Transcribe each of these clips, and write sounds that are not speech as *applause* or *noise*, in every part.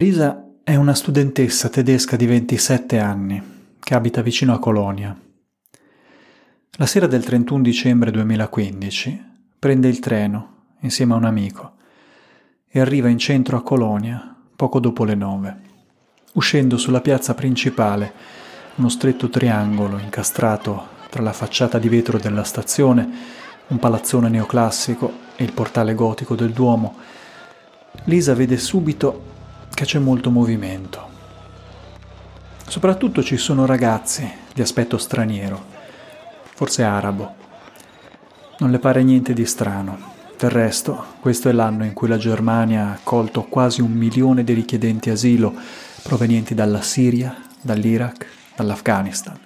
Lisa è una studentessa tedesca di 27 anni che abita vicino a Colonia. La sera del 31 dicembre 2015 prende il treno insieme a un amico e arriva in centro a Colonia poco dopo le nove. Uscendo sulla piazza principale, uno stretto triangolo incastrato tra la facciata di vetro della stazione, un palazzone neoclassico e il portale gotico del Duomo, Lisa vede subito che c'è molto movimento. Soprattutto ci sono ragazzi di aspetto straniero, forse arabo. Non le pare niente di strano. Del resto, questo è l'anno in cui la Germania ha accolto quasi un milione di richiedenti asilo provenienti dalla Siria, dall'Iraq, dall'Afghanistan.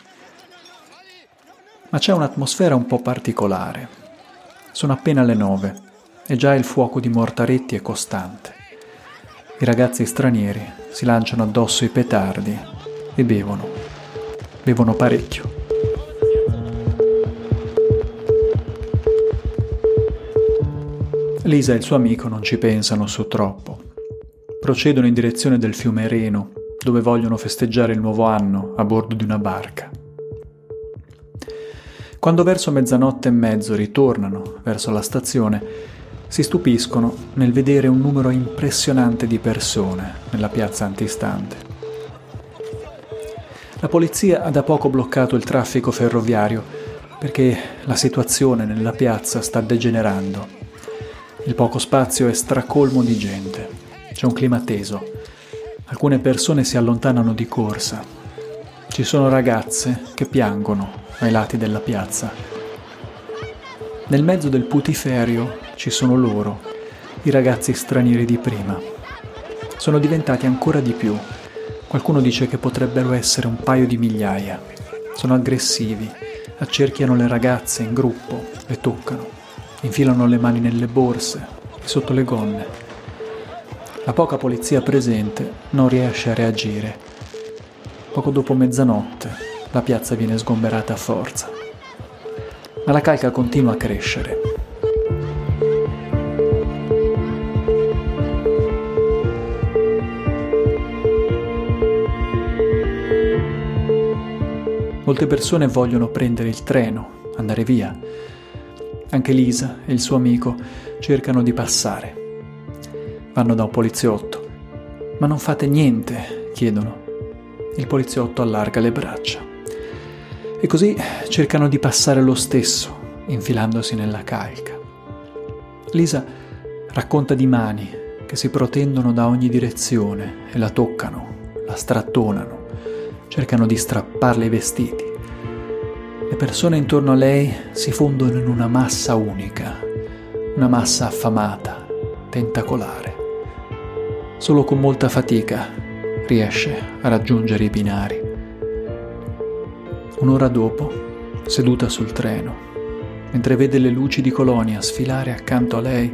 Ma c'è un'atmosfera un po' particolare. Sono appena le nove e già il fuoco di mortaretti è costante. I ragazzi stranieri si lanciano addosso i petardi e bevono. Bevono parecchio. Lisa e il suo amico non ci pensano su troppo. Procedono in direzione del fiume Reno, dove vogliono festeggiare il nuovo anno a bordo di una barca. Quando verso mezzanotte e mezzo ritornano verso la stazione, si stupiscono nel vedere un numero impressionante di persone nella piazza antistante. La polizia ha da poco bloccato il traffico ferroviario perché la situazione nella piazza sta degenerando. Il poco spazio è stracolmo di gente. C'è un clima teso. Alcune persone si allontanano di corsa. Ci sono ragazze che piangono ai lati della piazza. Nel mezzo del putiferio ci sono loro, i ragazzi stranieri di prima. Sono diventati ancora di più. Qualcuno dice che potrebbero essere un paio di migliaia. Sono aggressivi, accerchiano le ragazze in gruppo, le toccano, infilano le mani nelle borse e sotto le gonne. La poca polizia presente non riesce a reagire. Poco dopo mezzanotte la piazza viene sgomberata a forza. Ma la calca continua a crescere Molte persone vogliono prendere il treno, andare via. Anche Lisa e il suo amico cercano di passare. Vanno da un poliziotto. Ma non fate niente, chiedono. Il poliziotto allarga le braccia. E così cercano di passare lo stesso, infilandosi nella calca. Lisa racconta di mani che si protendono da ogni direzione e la toccano, la strattonano cercano di strapparle i vestiti. Persone intorno a lei si fondono in una massa unica, una massa affamata, tentacolare. Solo con molta fatica riesce a raggiungere i binari. Un'ora dopo, seduta sul treno, mentre vede le luci di Colonia sfilare accanto a lei,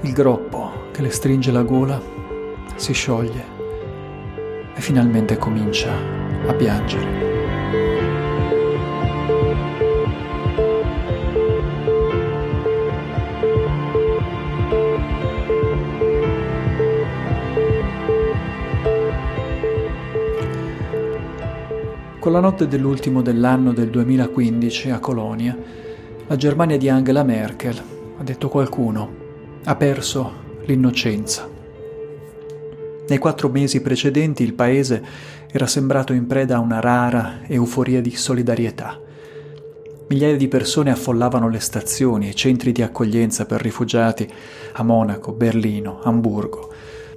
il groppo che le stringe la gola si scioglie e finalmente comincia a piangere. Con la notte dell'ultimo dell'anno del 2015 a Colonia, la Germania di Angela Merkel, ha detto qualcuno, ha perso l'innocenza. Nei quattro mesi precedenti il paese era sembrato in preda a una rara euforia di solidarietà. Migliaia di persone affollavano le stazioni e i centri di accoglienza per rifugiati a Monaco, Berlino, Amburgo.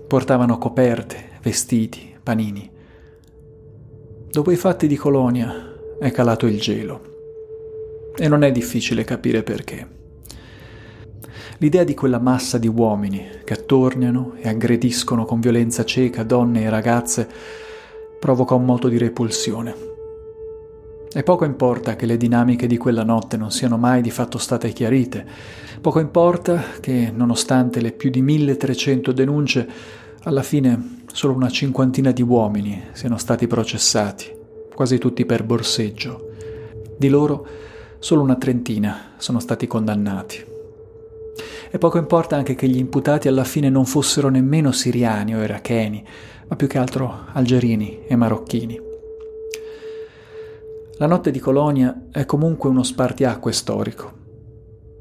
Portavano coperte, vestiti, panini. Dopo i fatti di Colonia è calato il gelo. E non è difficile capire perché. L'idea di quella massa di uomini che attorniano e aggrediscono con violenza cieca donne e ragazze provoca un moto di repulsione. E poco importa che le dinamiche di quella notte non siano mai di fatto state chiarite, poco importa che, nonostante le più di 1300 denunce, alla fine solo una cinquantina di uomini siano stati processati, quasi tutti per borseggio. Di loro solo una trentina sono stati condannati. E poco importa anche che gli imputati alla fine non fossero nemmeno siriani o iracheni, ma più che altro algerini e marocchini. La notte di Colonia è comunque uno spartiacque storico.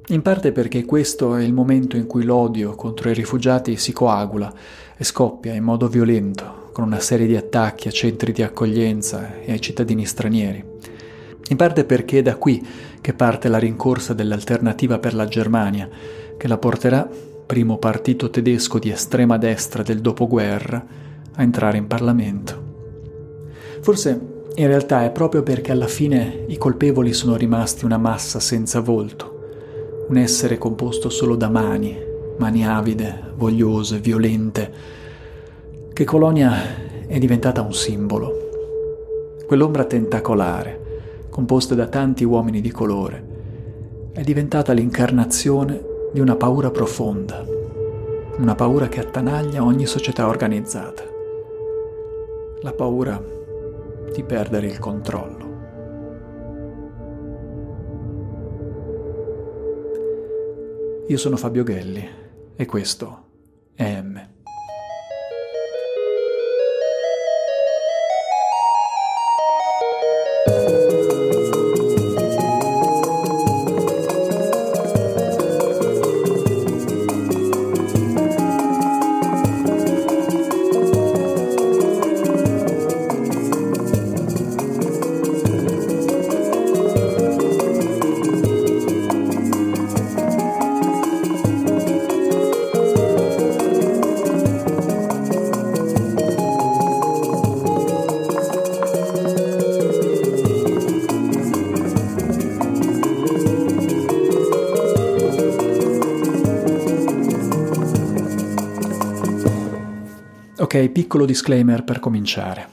In parte perché questo è il momento in cui l'odio contro i rifugiati si coagula e scoppia in modo violento, con una serie di attacchi a centri di accoglienza e ai cittadini stranieri. In parte perché è da qui che parte la rincorsa dell'alternativa per la Germania, che la porterà, primo partito tedesco di estrema destra del dopoguerra, a entrare in Parlamento. Forse in realtà è proprio perché alla fine i colpevoli sono rimasti una massa senza volto, un essere composto solo da mani, mani avide, vogliose, violente, che Colonia è diventata un simbolo. Quell'ombra tentacolare, composta da tanti uomini di colore, è diventata l'incarnazione di una paura profonda, una paura che attanaglia ogni società organizzata. La paura di perdere il controllo. Io sono Fabio Gelli e questo è M. Ok, piccolo disclaimer per cominciare.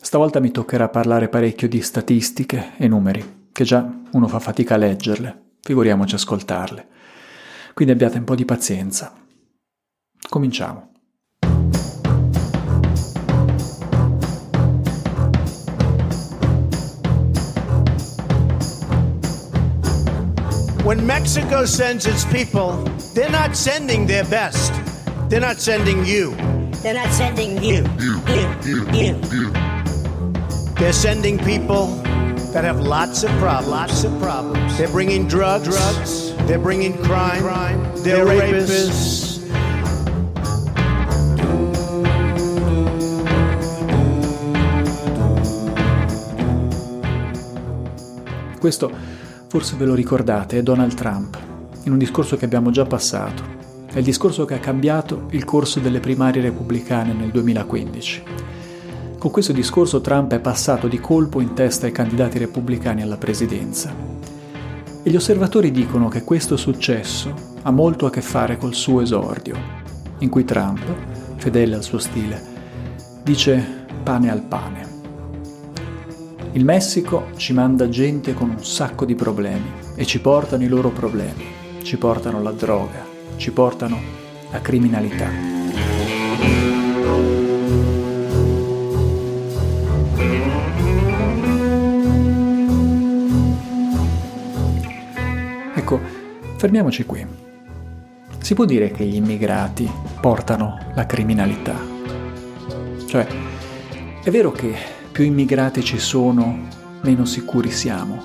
Stavolta mi toccherà parlare parecchio di statistiche e numeri, che già uno fa fatica a leggerle, figuriamoci ascoltarle. Quindi abbiate un po' di pazienza. Cominciamo. When Mexico sends its people, they're not sending their best. They're not sending you. They're not sending you. You. You. You. They're sending people that have lots of problems. Lots of problems. They're bringing drugs. Drugs. They're bringing crime. crime. They're, They're rapists. rapists. Questo, forse ve lo ricordate, è Donald Trump, in un discorso che abbiamo già passato. È il discorso che ha cambiato il corso delle primarie repubblicane nel 2015. Con questo discorso Trump è passato di colpo in testa ai candidati repubblicani alla presidenza. E gli osservatori dicono che questo successo ha molto a che fare col suo esordio, in cui Trump, fedele al suo stile, dice pane al pane. Il Messico ci manda gente con un sacco di problemi e ci portano i loro problemi, ci portano la droga, ci portano a criminalità. Ecco, fermiamoci qui. Si può dire che gli immigrati portano la criminalità? Cioè, è vero che più immigrati ci sono, meno sicuri siamo.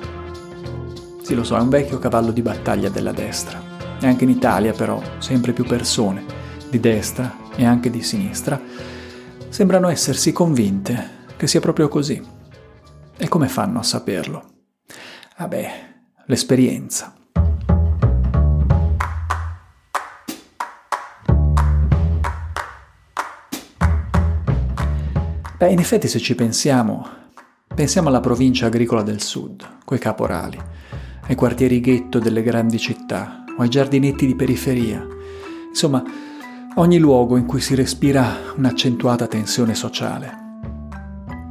Sì, lo so, è un vecchio cavallo di battaglia della destra. E anche in Italia però sempre più persone, di destra e anche di sinistra, sembrano essersi convinte che sia proprio così. E come fanno a saperlo? Vabbè, l'esperienza. Beh, in effetti se ci pensiamo, pensiamo alla provincia agricola del sud, coi caporali, ai quartieri ghetto delle grandi città, o ai giardinetti di periferia. Insomma, ogni luogo in cui si respira un'accentuata tensione sociale.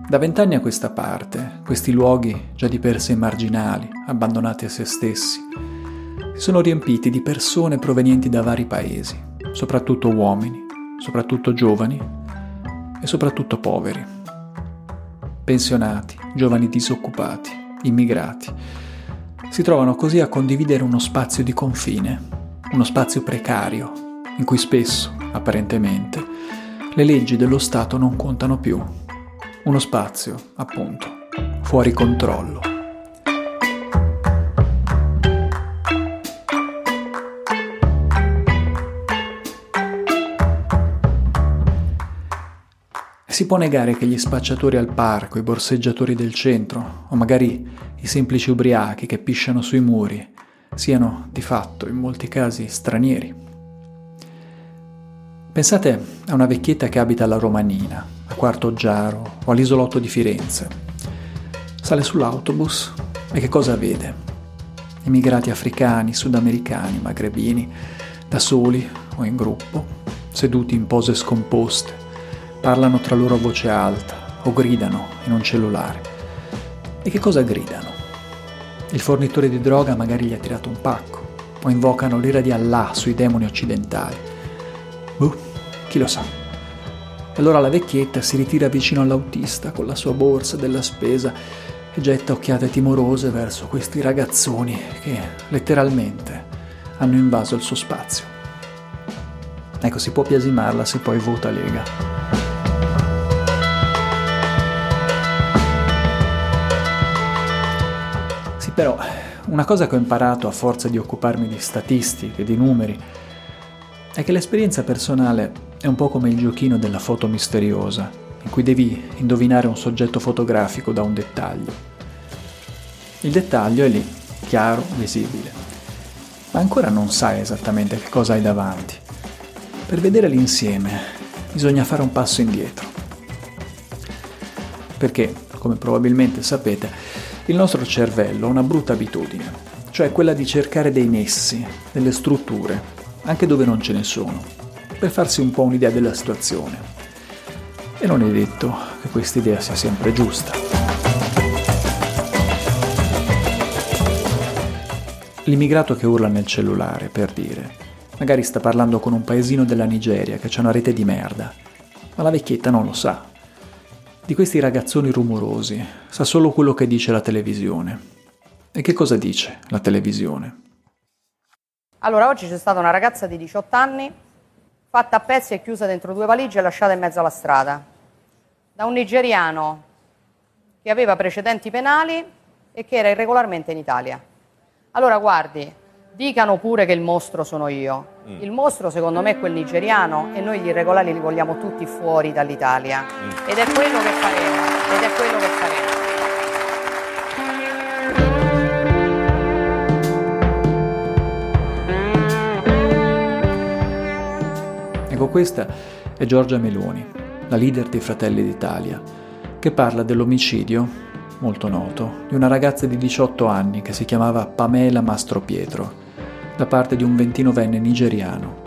Da vent'anni a questa parte, questi luoghi, già di per sé marginali, abbandonati a se stessi, si sono riempiti di persone provenienti da vari paesi, soprattutto uomini, soprattutto giovani e soprattutto poveri. Pensionati, giovani disoccupati, immigrati si trovano così a condividere uno spazio di confine, uno spazio precario in cui spesso, apparentemente, le leggi dello Stato non contano più. Uno spazio, appunto, fuori controllo. Si può negare che gli spacciatori al parco, i borseggiatori del centro, o magari i semplici ubriachi che pisciano sui muri, siano di fatto in molti casi stranieri. Pensate a una vecchietta che abita alla Romanina, a Quarto Giaro o all'isolotto di Firenze. Sale sull'autobus e che cosa vede? Immigrati africani, sudamericani, magrebini, da soli o in gruppo, seduti in pose scomposte, parlano tra loro a voce alta o gridano in un cellulare. E che cosa gridano? Il fornitore di droga magari gli ha tirato un pacco o invocano l'ira di Allah sui demoni occidentali. Uh, chi lo sa. E allora la vecchietta si ritira vicino all'autista con la sua borsa della spesa e getta occhiate timorose verso questi ragazzoni che letteralmente hanno invaso il suo spazio. Ecco, si può biasimarla se poi vota Lega. Però una cosa che ho imparato a forza di occuparmi di statistiche, di numeri, è che l'esperienza personale è un po' come il giochino della foto misteriosa, in cui devi indovinare un soggetto fotografico da un dettaglio. Il dettaglio è lì, chiaro, visibile, ma ancora non sai esattamente che cosa hai davanti. Per vedere l'insieme bisogna fare un passo indietro. Perché, come probabilmente sapete, il nostro cervello ha una brutta abitudine, cioè quella di cercare dei nessi, delle strutture, anche dove non ce ne sono, per farsi un po' un'idea della situazione. E non è detto che questa idea sia sempre giusta. L'immigrato che urla nel cellulare, per dire, magari sta parlando con un paesino della Nigeria che ha una rete di merda, ma la vecchietta non lo sa di questi ragazzoni rumorosi sa solo quello che dice la televisione. E che cosa dice la televisione? Allora, oggi c'è stata una ragazza di 18 anni, fatta a pezzi e chiusa dentro due valigie e lasciata in mezzo alla strada, da un nigeriano che aveva precedenti penali e che era irregolarmente in Italia. Allora, guardi, Dicano pure che il mostro sono io. Mm. Il mostro secondo me è quel nigeriano e noi gli irregolari li vogliamo tutti fuori dall'Italia. Mm. Ed è quello che faremo. Ed è quello che faremo. Ecco, questa è Giorgia Meloni, la leader dei Fratelli d'Italia, che parla dell'omicidio, molto noto, di una ragazza di 18 anni che si chiamava Pamela Mastropietro da parte di un ventinovenne nigeriano.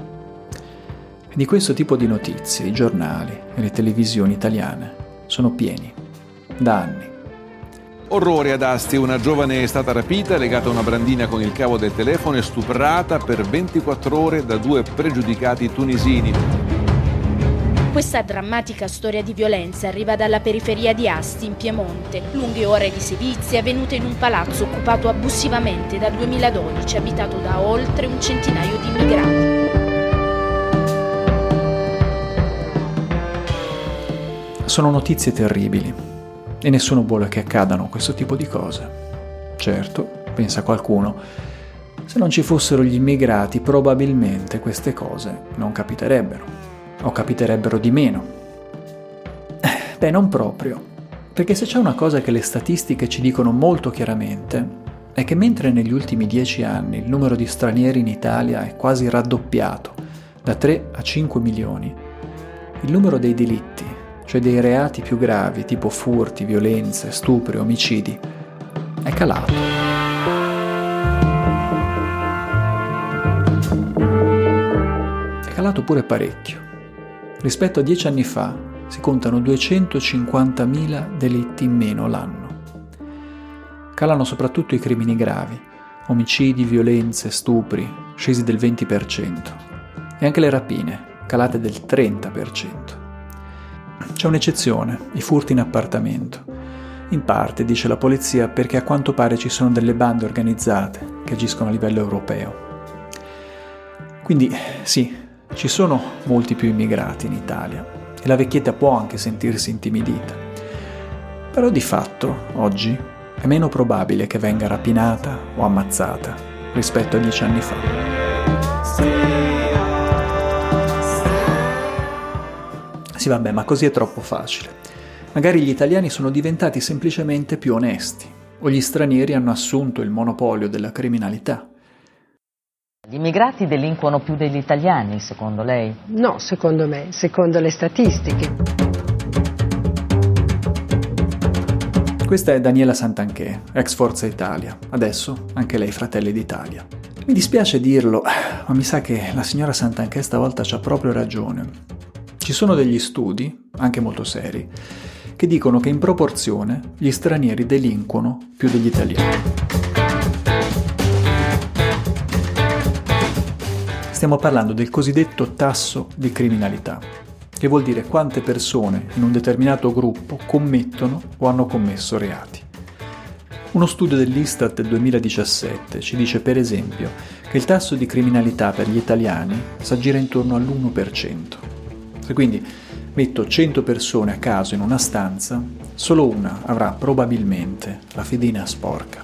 Di questo tipo di notizie i giornali e le televisioni italiane sono pieni, da anni. Orrore ad Asti, una giovane è stata rapita, legata a una brandina con il cavo del telefono e stuprata per 24 ore da due pregiudicati tunisini. Questa drammatica storia di violenza arriva dalla periferia di Asti, in Piemonte. Lunghe ore di sevizie avvenute in un palazzo occupato abusivamente dal 2012, abitato da oltre un centinaio di immigrati. Sono notizie terribili e nessuno vuole che accadano questo tipo di cose. Certo, pensa qualcuno, se non ci fossero gli immigrati probabilmente queste cose non capiterebbero o capiterebbero di meno. Eh, beh, non proprio, perché se c'è una cosa che le statistiche ci dicono molto chiaramente, è che mentre negli ultimi dieci anni il numero di stranieri in Italia è quasi raddoppiato, da 3 a 5 milioni, il numero dei delitti, cioè dei reati più gravi tipo furti, violenze, stupri, omicidi, è calato. È calato pure parecchio. Rispetto a dieci anni fa si contano 250.000 delitti in meno l'anno. Calano soprattutto i crimini gravi, omicidi, violenze, stupri, scesi del 20%, e anche le rapine, calate del 30%. C'è un'eccezione, i furti in appartamento. In parte, dice la polizia, perché a quanto pare ci sono delle bande organizzate che agiscono a livello europeo. Quindi sì, ci sono molti più immigrati in Italia e la vecchietta può anche sentirsi intimidita. Però di fatto, oggi, è meno probabile che venga rapinata o ammazzata rispetto a dieci anni fa. Sì, vabbè, ma così è troppo facile. Magari gli italiani sono diventati semplicemente più onesti, o gli stranieri hanno assunto il monopolio della criminalità. Gli immigrati delinquono più degli italiani, secondo lei? No, secondo me, secondo le statistiche. Questa è Daniela Santanché, ex Forza Italia, adesso anche lei Fratelli d'Italia. Mi dispiace dirlo, ma mi sa che la signora Santanché stavolta c'ha proprio ragione. Ci sono degli studi, anche molto seri, che dicono che in proporzione gli stranieri delinquono più degli italiani. Stiamo parlando del cosiddetto tasso di criminalità, che vuol dire quante persone in un determinato gruppo commettono o hanno commesso reati. Uno studio dell'Istat del 2017 ci dice per esempio che il tasso di criminalità per gli italiani s'aggira intorno all'1%. Se quindi metto 100 persone a caso in una stanza, solo una avrà probabilmente la fedina sporca.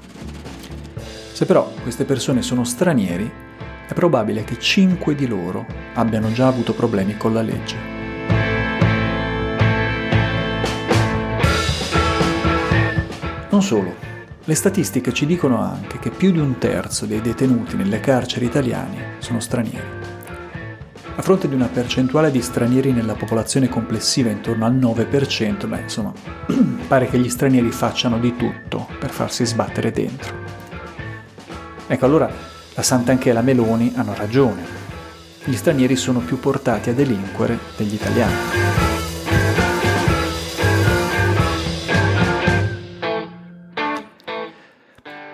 Se però queste persone sono stranieri, è probabile che 5 di loro abbiano già avuto problemi con la legge. Non solo, le statistiche ci dicono anche che più di un terzo dei detenuti nelle carceri italiane sono stranieri. A fronte di una percentuale di stranieri nella popolazione complessiva intorno al 9%, beh, insomma, *clears throat* pare che gli stranieri facciano di tutto per farsi sbattere dentro. Ecco, allora la Sant'Anche e Meloni hanno ragione. Gli stranieri sono più portati a delinquere degli italiani.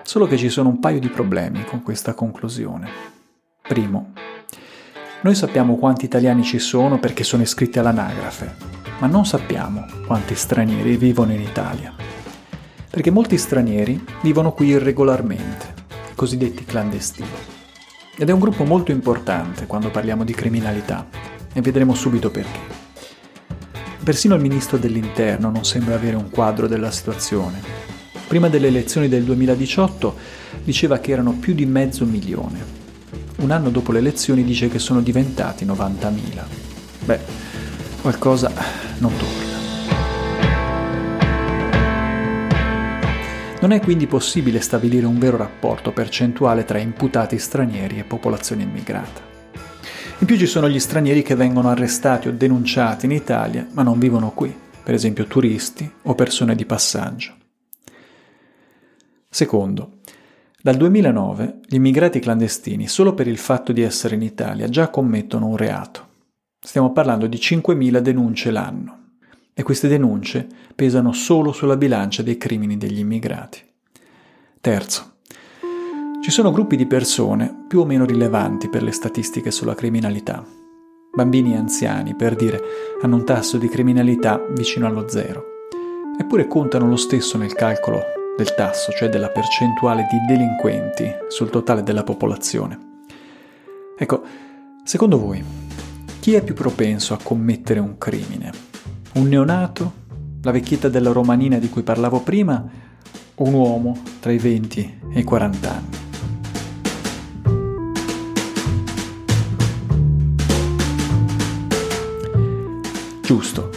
Solo che ci sono un paio di problemi con questa conclusione. Primo, noi sappiamo quanti italiani ci sono perché sono iscritti all'anagrafe, ma non sappiamo quanti stranieri vivono in Italia. Perché molti stranieri vivono qui irregolarmente, cosiddetti clandestini. Ed è un gruppo molto importante quando parliamo di criminalità e vedremo subito perché. Persino il ministro dell'Interno non sembra avere un quadro della situazione. Prima delle elezioni del 2018 diceva che erano più di mezzo milione. Un anno dopo le elezioni dice che sono diventati 90.000. Beh, qualcosa non torna. Non è quindi possibile stabilire un vero rapporto percentuale tra imputati stranieri e popolazione immigrata. In più ci sono gli stranieri che vengono arrestati o denunciati in Italia ma non vivono qui, per esempio turisti o persone di passaggio. Secondo, dal 2009 gli immigrati clandestini, solo per il fatto di essere in Italia, già commettono un reato. Stiamo parlando di 5.000 denunce l'anno e queste denunce pesano solo sulla bilancia dei crimini degli immigrati. Terzo, ci sono gruppi di persone più o meno rilevanti per le statistiche sulla criminalità. Bambini e anziani, per dire, hanno un tasso di criminalità vicino allo zero, eppure contano lo stesso nel calcolo del tasso, cioè della percentuale di delinquenti sul totale della popolazione. Ecco, secondo voi, chi è più propenso a commettere un crimine? Un neonato? La vecchietta della romanina di cui parlavo prima? O un uomo tra i 20 e i 40 anni? Giusto.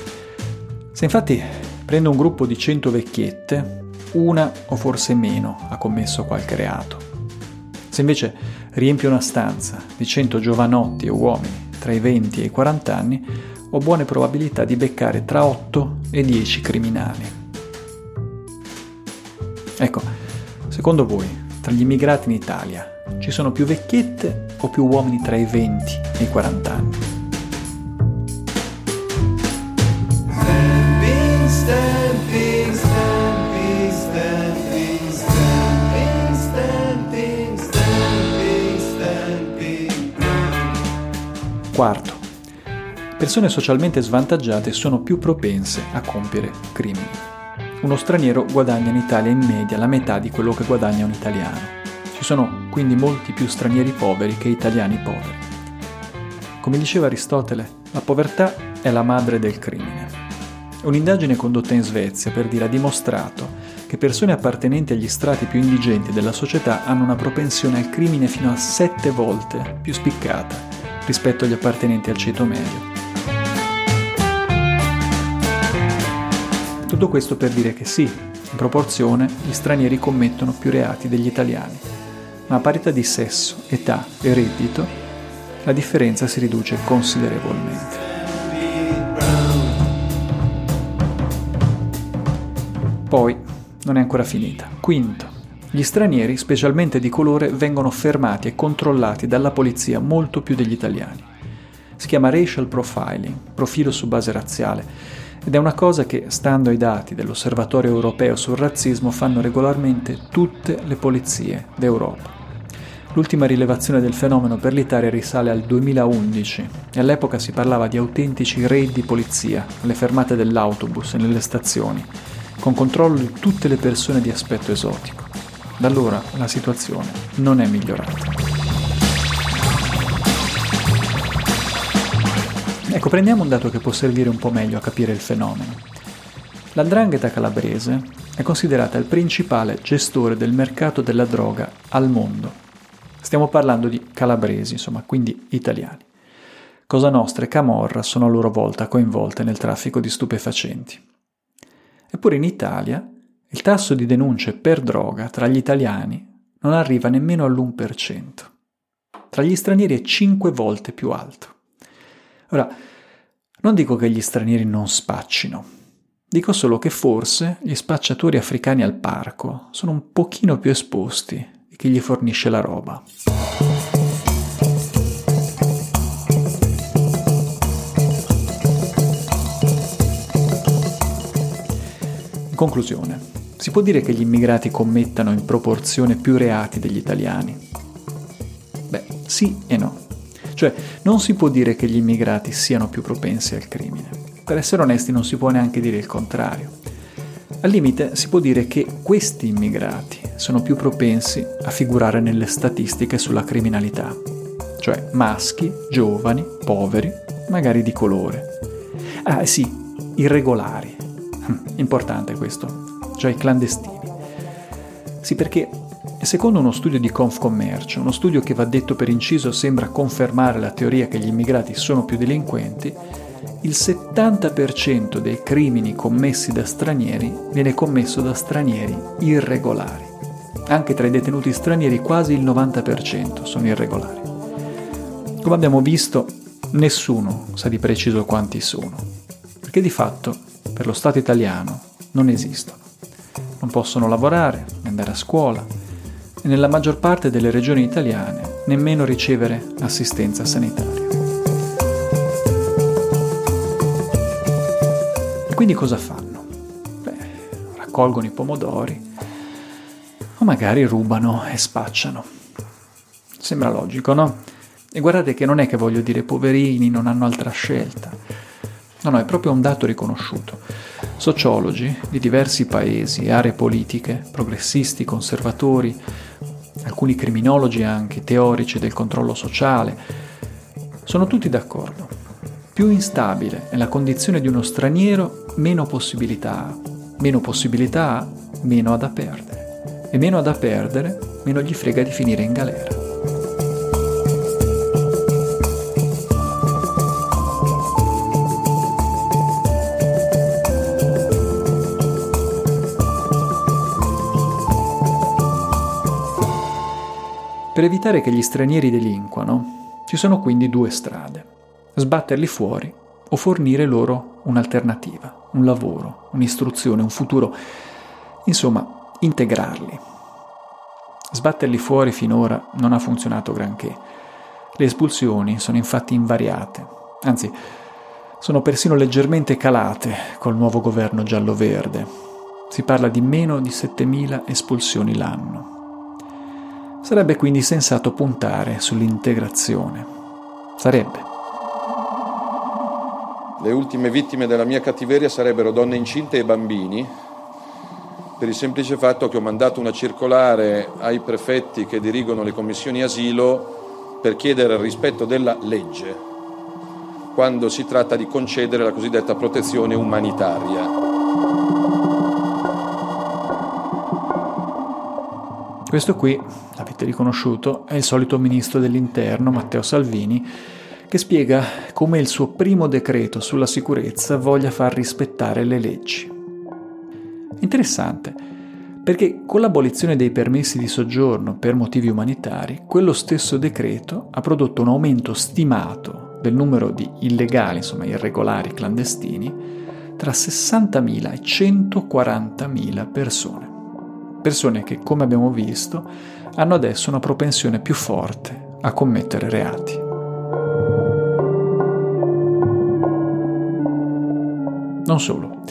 Se infatti prendo un gruppo di 100 vecchiette, una o forse meno ha commesso qualche reato. Se invece riempio una stanza di 100 giovanotti o uomini tra i 20 e i 40 anni, ho buone probabilità di beccare tra 8 e 10 criminali. Ecco, secondo voi, tra gli immigrati in Italia, ci sono più vecchiette o più uomini tra i 20 e i 40 anni? Quarto, persone socialmente svantaggiate sono più propense a compiere crimini. Uno straniero guadagna in Italia in media la metà di quello che guadagna un italiano. Ci sono quindi molti più stranieri poveri che italiani poveri. Come diceva Aristotele, la povertà è la madre del crimine. Un'indagine condotta in Svezia, per dire, ha dimostrato che persone appartenenti agli strati più indigenti della società hanno una propensione al crimine fino a sette volte più spiccata rispetto agli appartenenti al ceto medio. Tutto questo per dire che sì, in proporzione gli stranieri commettono più reati degli italiani, ma a parità di sesso, età e reddito la differenza si riduce considerevolmente. Poi non è ancora finita. Quinto, gli stranieri, specialmente di colore, vengono fermati e controllati dalla polizia molto più degli italiani. Si chiama racial profiling, profilo su base razziale, ed è una cosa che, stando ai dati dell'Osservatorio europeo sul razzismo, fanno regolarmente tutte le polizie d'Europa. L'ultima rilevazione del fenomeno per l'Italia risale al 2011 e all'epoca si parlava di autentici raid di polizia alle fermate dell'autobus e nelle stazioni, con controllo di tutte le persone di aspetto esotico. Da allora la situazione non è migliorata. Ecco, prendiamo un dato che può servire un po' meglio a capire il fenomeno. L'andrangheta calabrese è considerata il principale gestore del mercato della droga al mondo Stiamo parlando di calabresi, insomma, quindi italiani. Cosa Nostra e Camorra sono a loro volta coinvolte nel traffico di stupefacenti. Eppure in Italia il tasso di denunce per droga tra gli italiani non arriva nemmeno all'1%. Tra gli stranieri è 5 volte più alto. Ora, non dico che gli stranieri non spaccino, dico solo che forse gli spacciatori africani al parco sono un pochino più esposti e chi gli fornisce la roba. In conclusione, si può dire che gli immigrati commettano in proporzione più reati degli italiani? Beh, sì e no. Cioè, non si può dire che gli immigrati siano più propensi al crimine. Per essere onesti non si può neanche dire il contrario. Al limite si può dire che questi immigrati sono più propensi a figurare nelle statistiche sulla criminalità, cioè maschi, giovani, poveri, magari di colore. Ah sì, irregolari. Importante questo, cioè i clandestini. Sì, perché secondo uno studio di Confcommercio, uno studio che va detto per inciso sembra confermare la teoria che gli immigrati sono più delinquenti, il 70% dei crimini commessi da stranieri viene commesso da stranieri irregolari. Anche tra i detenuti stranieri quasi il 90% sono irregolari. Come abbiamo visto, nessuno sa di preciso quanti sono, perché di fatto per lo Stato italiano non esistono. Non possono lavorare, andare a scuola e nella maggior parte delle regioni italiane nemmeno ricevere assistenza sanitaria. E quindi cosa fanno? Beh, raccolgono i pomodori o magari rubano e spacciano. Sembra logico, no? E guardate che non è che voglio dire poverini, non hanno altra scelta. No, no, è proprio un dato riconosciuto. Sociologi di diversi paesi, aree politiche, progressisti, conservatori, alcuni criminologi anche, teorici del controllo sociale, sono tutti d'accordo. Più instabile è la condizione di uno straniero, meno possibilità ha. Meno possibilità ha, meno ha da perdere. E meno ha da perdere, meno gli frega di finire in galera. Per evitare che gli stranieri delinquano, ci sono quindi due strade sbatterli fuori o fornire loro un'alternativa, un lavoro, un'istruzione, un futuro, insomma, integrarli. Sbatterli fuori finora non ha funzionato granché. Le espulsioni sono infatti invariate, anzi sono persino leggermente calate col nuovo governo giallo-verde. Si parla di meno di 7.000 espulsioni l'anno. Sarebbe quindi sensato puntare sull'integrazione. Sarebbe. Le ultime vittime della mia cattiveria sarebbero donne incinte e bambini, per il semplice fatto che ho mandato una circolare ai prefetti che dirigono le commissioni asilo per chiedere il rispetto della legge quando si tratta di concedere la cosiddetta protezione umanitaria. Questo qui, l'avete riconosciuto, è il solito ministro dell'Interno, Matteo Salvini, che spiega come il suo primo decreto sulla sicurezza voglia far rispettare le leggi. Interessante, perché con l'abolizione dei permessi di soggiorno per motivi umanitari, quello stesso decreto ha prodotto un aumento stimato del numero di illegali, insomma irregolari clandestini, tra 60.000 e 140.000 persone. Persone che, come abbiamo visto, hanno adesso una propensione più forte a commettere reati. Non solo.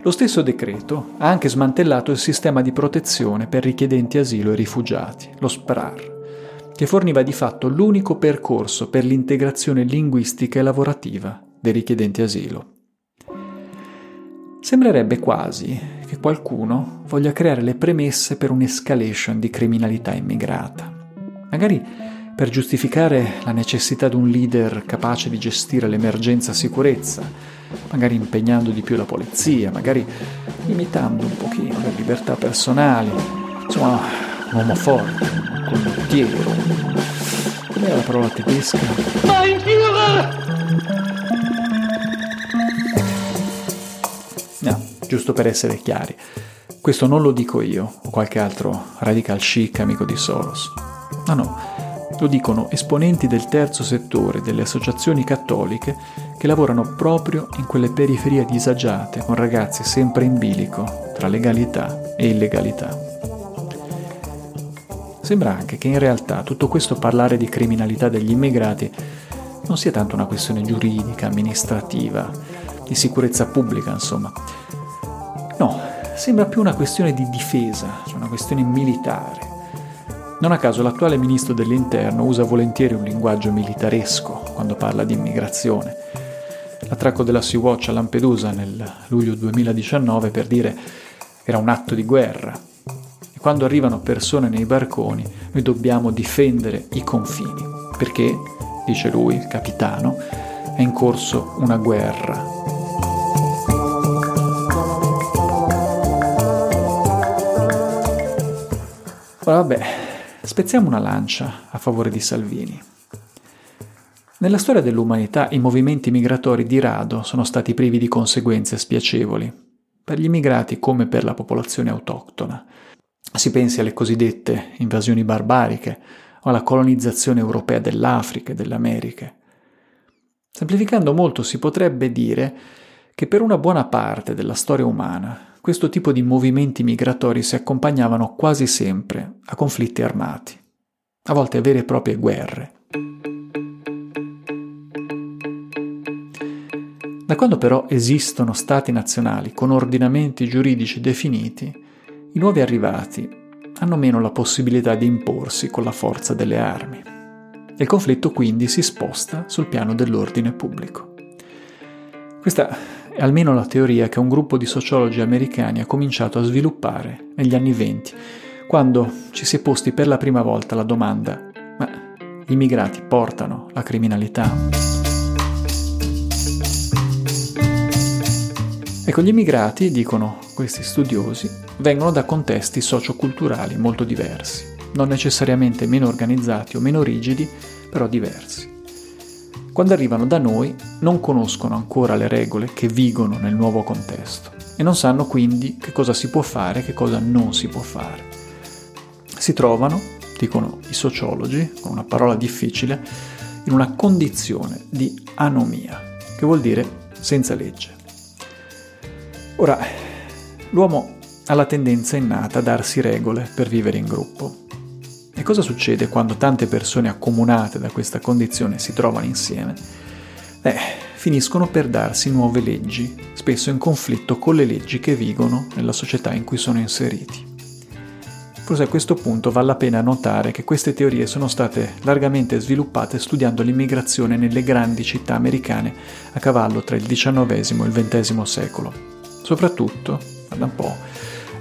Lo stesso decreto ha anche smantellato il sistema di protezione per richiedenti asilo e rifugiati, lo SPRAR, che forniva di fatto l'unico percorso per l'integrazione linguistica e lavorativa dei richiedenti asilo. Sembrerebbe quasi che qualcuno voglia creare le premesse per un'escalation di criminalità immigrata, magari per giustificare la necessità di un leader capace di gestire l'emergenza sicurezza, magari impegnando di più la polizia, magari limitando un pochino le libertà personali, insomma un uomo forte, un condottiero. Com'era la parola tedesca? No, giusto per essere chiari. Questo non lo dico io o qualche altro radical chic amico di Soros. No, no, lo dicono esponenti del terzo settore delle associazioni cattoliche che lavorano proprio in quelle periferie disagiate con ragazzi sempre in bilico tra legalità e illegalità. Sembra anche che in realtà tutto questo parlare di criminalità degli immigrati non sia tanto una questione giuridica, amministrativa, di sicurezza pubblica, insomma. No, sembra più una questione di difesa, cioè una questione militare. Non a caso l'attuale ministro dell'Interno usa volentieri un linguaggio militaresco quando parla di immigrazione. L'attracco della Sea-Watch a Lampedusa nel luglio 2019 per dire era un atto di guerra, quando arrivano persone nei barconi, noi dobbiamo difendere i confini, perché, dice lui, il capitano, è in corso una guerra. Ora vabbè, spezziamo una lancia a favore di Salvini. Nella storia dell'umanità i movimenti migratori di rado sono stati privi di conseguenze spiacevoli, per gli immigrati come per la popolazione autoctona. Si pensi alle cosiddette invasioni barbariche o alla colonizzazione europea dell'Africa e delle Americhe. Semplificando molto si potrebbe dire che per una buona parte della storia umana questo tipo di movimenti migratori si accompagnavano quasi sempre a conflitti armati, a volte a vere e proprie guerre. Da quando però esistono stati nazionali con ordinamenti giuridici definiti, i nuovi arrivati hanno meno la possibilità di imporsi con la forza delle armi. Il conflitto quindi si sposta sul piano dell'ordine pubblico. Questa è almeno la teoria che un gruppo di sociologi americani ha cominciato a sviluppare negli anni venti, quando ci si è posti per la prima volta la domanda ma gli immigrati portano la criminalità? Ecco, gli immigrati, dicono questi studiosi, vengono da contesti socioculturali molto diversi, non necessariamente meno organizzati o meno rigidi, però diversi. Quando arrivano da noi non conoscono ancora le regole che vigono nel nuovo contesto e non sanno quindi che cosa si può fare e che cosa non si può fare. Si trovano, dicono i sociologi, con una parola difficile, in una condizione di anomia, che vuol dire senza legge. Ora, l'uomo ha la tendenza innata a darsi regole per vivere in gruppo. E cosa succede quando tante persone accomunate da questa condizione si trovano insieme? Beh, finiscono per darsi nuove leggi, spesso in conflitto con le leggi che vigono nella società in cui sono inseriti. Forse a questo punto vale la pena notare che queste teorie sono state largamente sviluppate studiando l'immigrazione nelle grandi città americane a cavallo tra il XIX e il XX secolo soprattutto, guarda un po',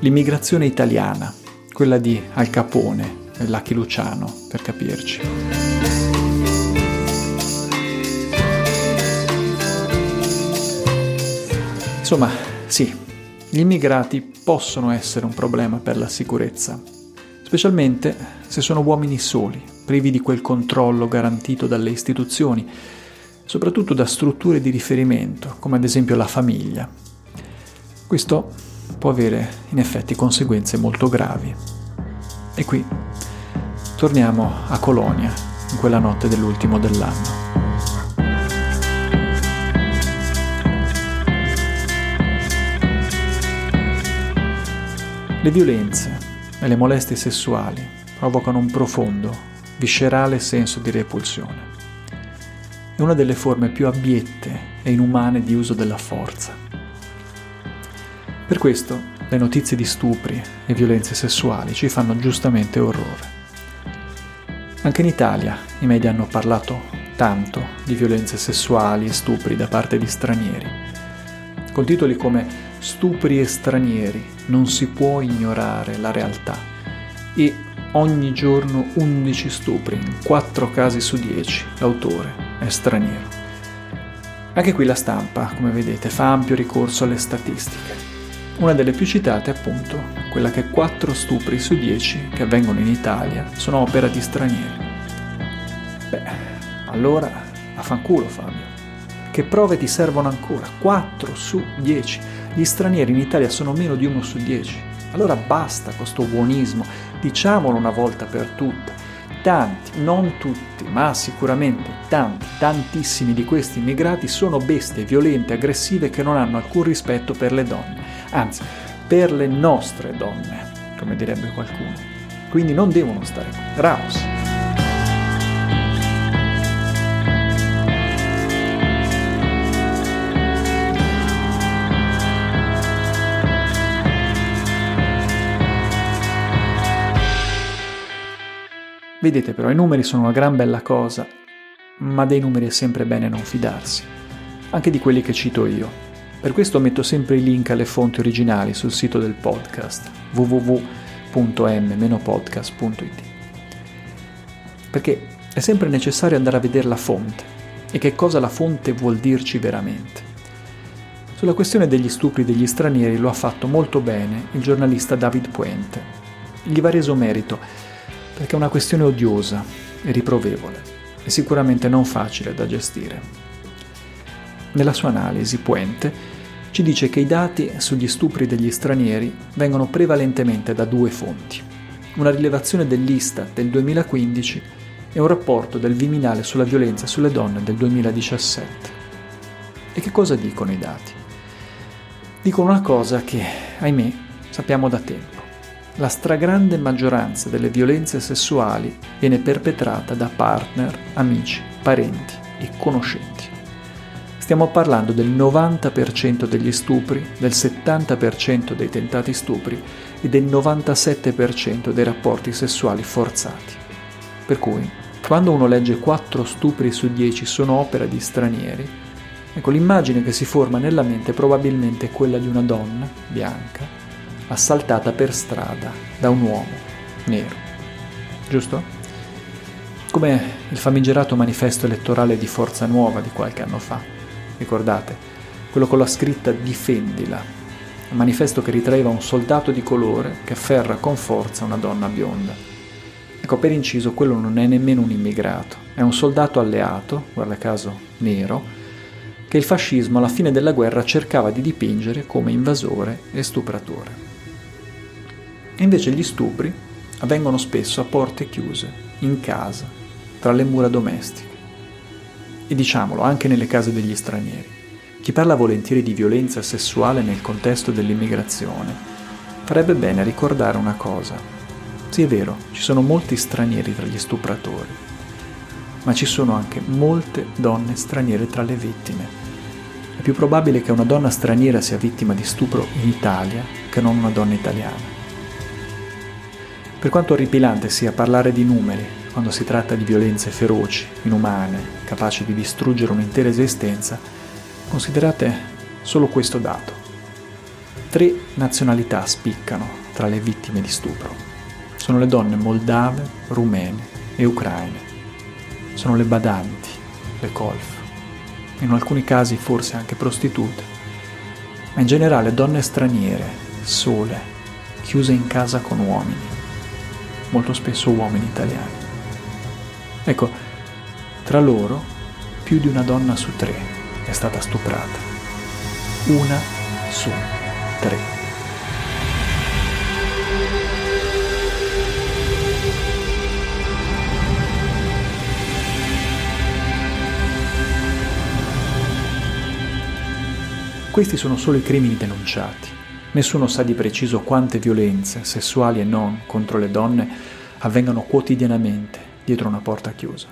l'immigrazione italiana, quella di Al Capone Lucky Luciano, per capirci. Insomma, sì, gli immigrati possono essere un problema per la sicurezza, specialmente se sono uomini soli, privi di quel controllo garantito dalle istituzioni, soprattutto da strutture di riferimento, come ad esempio la famiglia. Questo può avere in effetti conseguenze molto gravi. E qui torniamo a Colonia, in quella notte dell'ultimo dell'anno. Le violenze e le molestie sessuali provocano un profondo, viscerale senso di repulsione. È una delle forme più abiette e inumane di uso della forza. Per questo le notizie di stupri e violenze sessuali ci fanno giustamente orrore. Anche in Italia i media hanno parlato tanto di violenze sessuali e stupri da parte di stranieri, con titoli come Stupri e stranieri, non si può ignorare la realtà e ogni giorno 11 stupri, in 4 casi su 10 l'autore è straniero. Anche qui la stampa, come vedete, fa ampio ricorso alle statistiche. Una delle più citate appunto quella che 4 stupri su 10 che avvengono in Italia sono opera di stranieri. Beh, allora affanculo Fabio. Che prove ti servono ancora? 4 su 10. Gli stranieri in Italia sono meno di 1 su 10. Allora basta questo buonismo, diciamolo una volta per tutte. Tanti, non tutti, ma sicuramente tanti, tantissimi di questi immigrati sono bestie violente, aggressive che non hanno alcun rispetto per le donne anzi per le nostre donne, come direbbe qualcuno. Quindi non devono stare qui. Raus. Vedete però, i numeri sono una gran bella cosa, ma dei numeri è sempre bene non fidarsi, anche di quelli che cito io. Per questo metto sempre i link alle fonti originali sul sito del podcast www.m-podcast.it. Perché è sempre necessario andare a vedere la fonte e che cosa la fonte vuol dirci veramente. Sulla questione degli stupri degli stranieri lo ha fatto molto bene il giornalista David Puente. Gli va reso merito perché è una questione odiosa e riprovevole e sicuramente non facile da gestire. Nella sua analisi, Puente ci dice che i dati sugli stupri degli stranieri vengono prevalentemente da due fonti. Una rilevazione dell'Istat del 2015 e un rapporto del Viminale sulla violenza sulle donne del 2017. E che cosa dicono i dati? Dicono una cosa che, ahimè, sappiamo da tempo. La stragrande maggioranza delle violenze sessuali viene perpetrata da partner, amici, parenti e conoscenti. Stiamo parlando del 90% degli stupri, del 70% dei tentati stupri e del 97% dei rapporti sessuali forzati. Per cui, quando uno legge 4 stupri su 10 sono opera di stranieri, ecco l'immagine che si forma nella mente probabilmente è quella di una donna bianca assaltata per strada da un uomo nero. Giusto? Come il famigerato manifesto elettorale di Forza Nuova di qualche anno fa ricordate, quello con la scritta Difendila, un manifesto che ritraeva un soldato di colore che afferra con forza una donna bionda. Ecco, per inciso, quello non è nemmeno un immigrato, è un soldato alleato, guarda caso nero, che il fascismo alla fine della guerra cercava di dipingere come invasore e stupratore. E invece gli stupri avvengono spesso a porte chiuse, in casa, tra le mura domestiche e diciamolo anche nelle case degli stranieri. Chi parla volentieri di violenza sessuale nel contesto dell'immigrazione farebbe bene a ricordare una cosa. Sì, è vero, ci sono molti stranieri tra gli stupratori, ma ci sono anche molte donne straniere tra le vittime. È più probabile che una donna straniera sia vittima di stupro in Italia che non una donna italiana. Per quanto orripilante sia parlare di numeri quando si tratta di violenze feroci, inumane, capaci di distruggere un'intera esistenza, considerate solo questo dato. Tre nazionalità spiccano tra le vittime di stupro. Sono le donne moldave, rumene e ucraine. Sono le badanti, le colf, in alcuni casi forse anche prostitute. ma in generale donne straniere, sole, chiuse in casa con uomini, molto spesso uomini italiani. Ecco, tra loro più di una donna su tre è stata stuprata. Una su tre. Questi sono solo i crimini denunciati. Nessuno sa di preciso quante violenze, sessuali e non, contro le donne avvengano quotidianamente dietro una porta chiusa.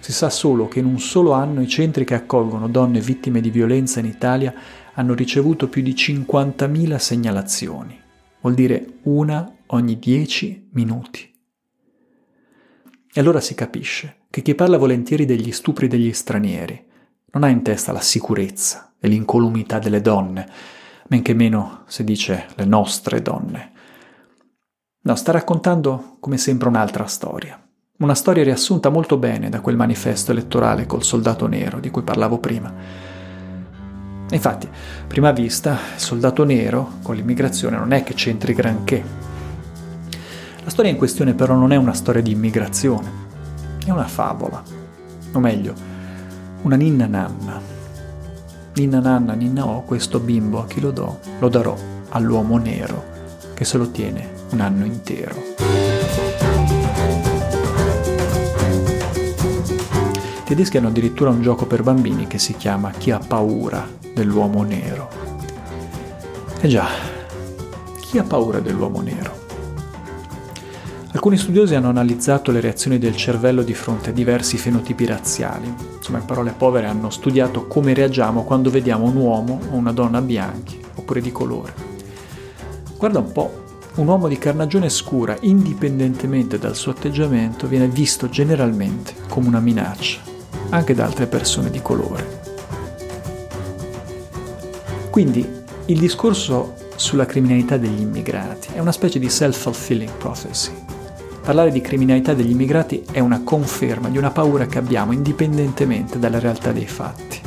Si sa solo che in un solo anno i centri che accolgono donne vittime di violenza in Italia hanno ricevuto più di 50.000 segnalazioni, vuol dire una ogni 10 minuti. E allora si capisce che chi parla volentieri degli stupri degli stranieri non ha in testa la sicurezza e l'incolumità delle donne, men che meno se dice le nostre donne. No, sta raccontando come sempre un'altra storia. Una storia riassunta molto bene da quel manifesto elettorale col soldato nero di cui parlavo prima. Infatti, prima vista, il soldato nero con l'immigrazione non è che c'entri granché. La storia in questione però non è una storia di immigrazione, è una favola, o meglio, una ninna nanna. Ninna nanna, ninna ho questo bimbo, a chi lo do? Lo darò all'uomo nero, che se lo tiene un anno intero. Tedeschi hanno addirittura un gioco per bambini che si chiama Chi ha paura dell'uomo nero. E già, chi ha paura dell'uomo nero? Alcuni studiosi hanno analizzato le reazioni del cervello di fronte a diversi fenotipi razziali. Insomma, in parole povere, hanno studiato come reagiamo quando vediamo un uomo o una donna bianchi oppure di colore. Guarda un po', un uomo di carnagione scura, indipendentemente dal suo atteggiamento, viene visto generalmente come una minaccia, anche da altre persone di colore. Quindi il discorso sulla criminalità degli immigrati è una specie di self-fulfilling prophecy, Parlare di criminalità degli immigrati è una conferma di una paura che abbiamo indipendentemente dalla realtà dei fatti.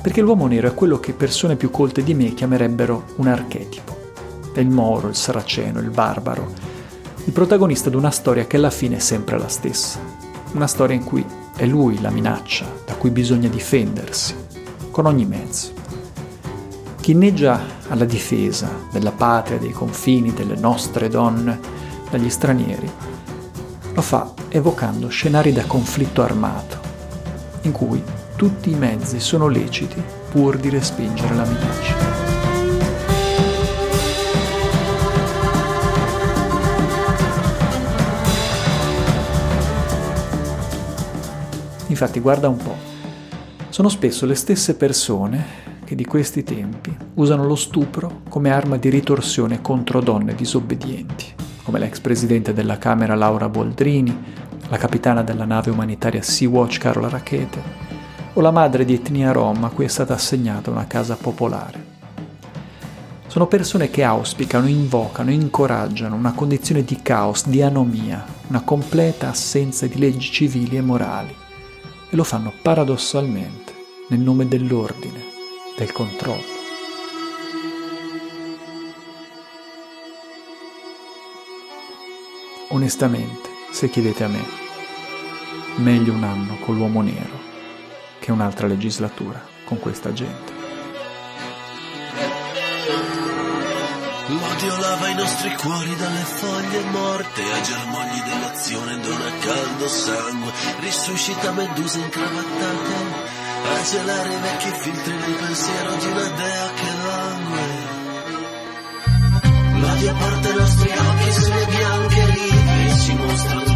Perché l'uomo nero è quello che persone più colte di me chiamerebbero un archetipo. È il moro, il saraceno, il barbaro, il protagonista di una storia che alla fine è sempre la stessa. Una storia in cui è lui la minaccia da cui bisogna difendersi, con ogni mezzo. Chi inneggia alla difesa della patria, dei confini, delle nostre donne, dagli stranieri, lo fa evocando scenari da conflitto armato, in cui tutti i mezzi sono leciti pur di respingere la minaccia. Infatti guarda un po', sono spesso le stesse persone che di questi tempi usano lo stupro come arma di ritorsione contro donne disobbedienti come l'ex presidente della Camera Laura Boldrini, la capitana della nave umanitaria Sea-Watch Carola Rachete, o la madre di etnia rom a cui è stata assegnata una casa popolare. Sono persone che auspicano, invocano, incoraggiano una condizione di caos, di anomia, una completa assenza di leggi civili e morali, e lo fanno paradossalmente nel nome dell'ordine, del controllo. Onestamente, se chiedete a me, meglio un anno con l'uomo nero che un'altra legislatura con questa gente. L'odio lava i nostri cuori dalle foglie morte. Ai germogli dell'azione dona caldo sangue, risuscita meduse incravattate a gelare i vecchi filtri del pensiero di una dea che langue. L'odio porta i nostri occhi sulle bianche rive Ci mostra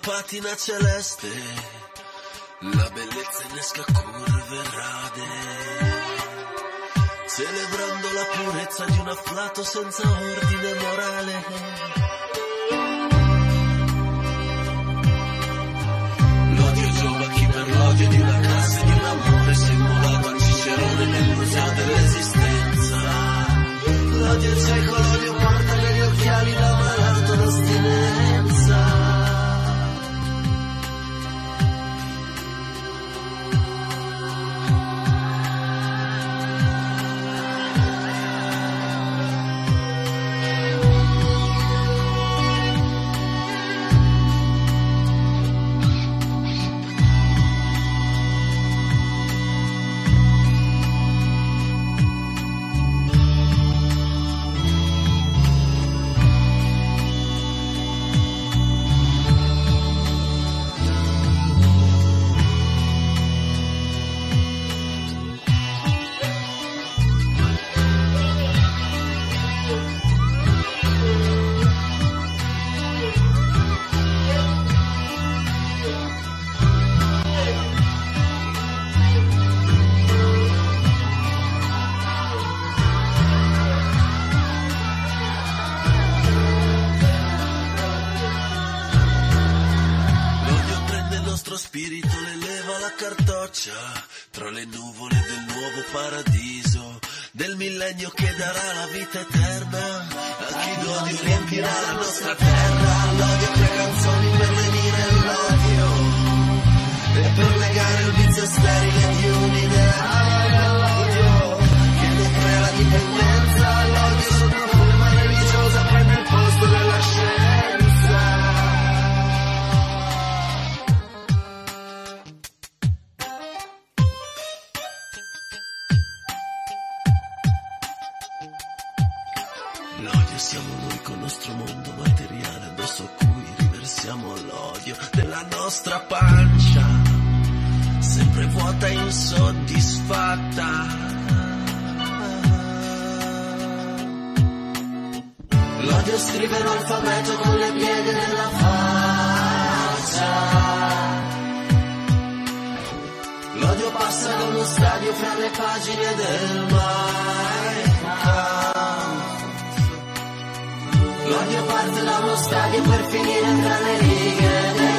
patina celeste, la bellezza innesca curve rade, celebrando la purezza di un afflato senza ordine morale. L'odio giova chi per l'odio di una classe, di un amore simulato al cicerone nel museo dell'esistenza. L'odio è cieco, tra le nuvole del nuovo paradiso, del millennio che darà L'odio siamo noi con il nostro mondo materiale addosso a cui riversiamo l'odio della nostra pancia, sempre vuota e insoddisfatta. L'odio scrive l'alfabeto con le pieghe nella faccia. L'odio passa da uno stadio fra le pagine del Mein L'odio parte da uno stadio per finire righe